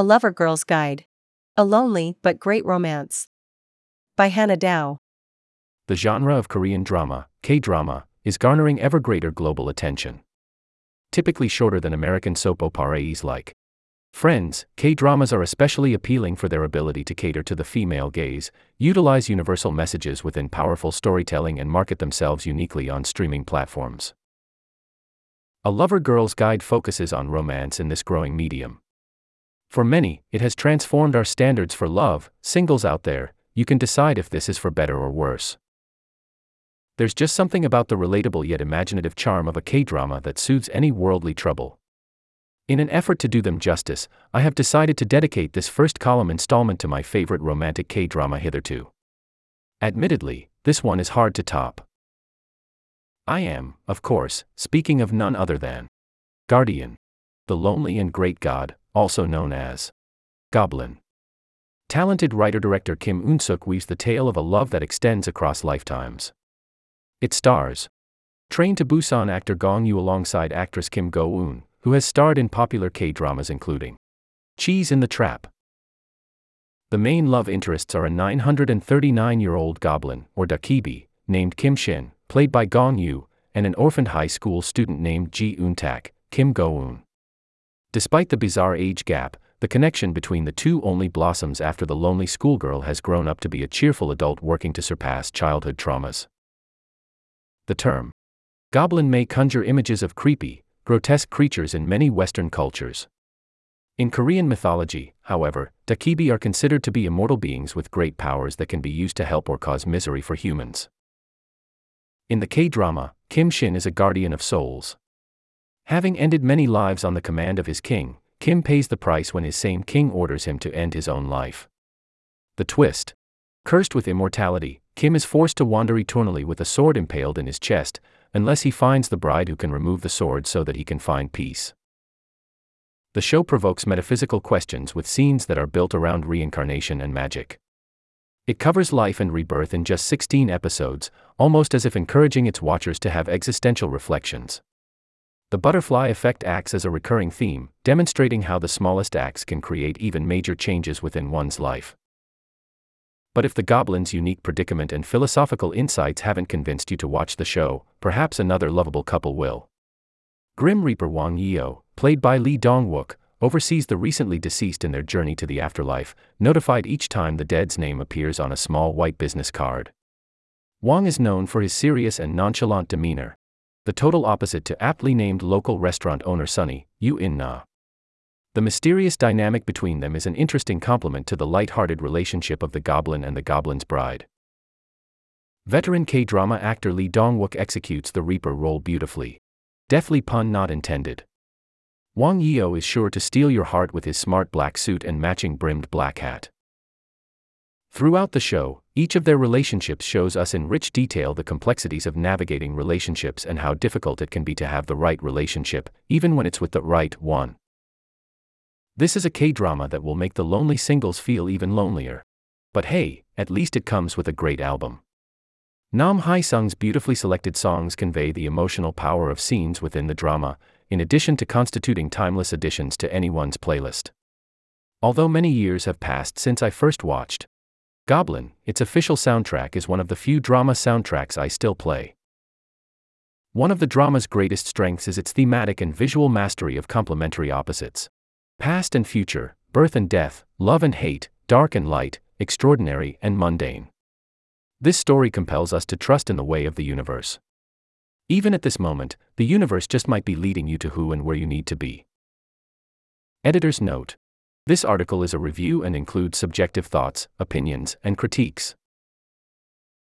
A Lover Girl's Guide. A Lonely but Great Romance. By Hannah Dow. The genre of Korean drama, K drama, is garnering ever greater global attention. Typically shorter than American soap operas like Friends, K dramas are especially appealing for their ability to cater to the female gaze, utilize universal messages within powerful storytelling, and market themselves uniquely on streaming platforms. A Lover Girl's Guide focuses on romance in this growing medium. For many, it has transformed our standards for love. Singles out there, you can decide if this is for better or worse. There's just something about the relatable yet imaginative charm of a K drama that soothes any worldly trouble. In an effort to do them justice, I have decided to dedicate this first column installment to my favorite romantic K drama hitherto. Admittedly, this one is hard to top. I am, of course, speaking of none other than Guardian, the lonely and great god, also known as Goblin. Talented writer director Kim Eun Suk weaves the tale of a love that extends across lifetimes. It stars Train to Busan actor Gong Yoo alongside actress Kim Go Eun, who has starred in popular K dramas including Cheese in the Trap. The main love interests are a 939 year old goblin, or Dokkaebi, named Kim Shin, played by Gong Yoo, and an orphaned high school student named Ji Eun Tak, Kim Go Eun. Despite the bizarre age gap, the connection between the two only blossoms after the lonely schoolgirl has grown up to be a cheerful adult working to surpass childhood traumas. The term goblin may conjure images of creepy, grotesque creatures in many Western cultures. In Korean mythology, however, Dokkaebi are considered to be immortal beings with great powers that can be used to help or cause misery for humans. In the K drama, Kim Shin is a guardian of souls. Having ended many lives on the command of his king, Kim pays the price when his same king orders him to end his own life. The twist Cursed with immortality, Kim is forced to wander eternally with a sword impaled in his chest, unless he finds the bride who can remove the sword so that he can find peace. The show provokes metaphysical questions with scenes that are built around reincarnation and magic. It covers life and rebirth in just 16 episodes, almost as if encouraging its watchers to have existential reflections. The butterfly effect acts as a recurring theme, demonstrating how the smallest acts can create even major changes within one's life. But if the goblin's unique predicament and philosophical insights haven't convinced you to watch the show, perhaps another lovable couple will. Grim Reaper Wang Yeo, played by Lee Dong-wook, oversees the recently deceased in their journey to the afterlife, notified each time the dead's name appears on a small white business card. Wang is known for his serious and nonchalant demeanor, the total opposite to aptly named local restaurant owner Sunny, Yu In Na. The mysterious dynamic between them is an interesting complement to the light-hearted relationship of the goblin and the goblin's bride. Veteran K-drama actor Lee Dong-wook executes the Reaper role beautifully. Deftly pun not intended. Wang Yeo is sure to steal your heart with his smart black suit and matching brimmed black hat. Throughout the show, each of their relationships shows us in rich detail the complexities of navigating relationships and how difficult it can be to have the right relationship, even when it's with the right one. This is a K drama that will make the lonely singles feel even lonelier. But hey, at least it comes with a great album. Nam Hye Seung's beautifully selected songs convey the emotional power of scenes within the drama, in addition to constituting timeless additions to anyone's playlist. Although many years have passed since I first watched Goblin, its official soundtrack is one of the few drama soundtracks I still play. One of the drama's greatest strengths is its thematic and visual mastery of complementary opposites. Past and future, birth and death, love and hate, dark and light, extraordinary and mundane. This story compels us to trust in the way of the universe. Even at this moment, the universe just might be leading you to who and where you need to be. Editor's note. This article is a review and includes subjective thoughts, opinions, and critiques.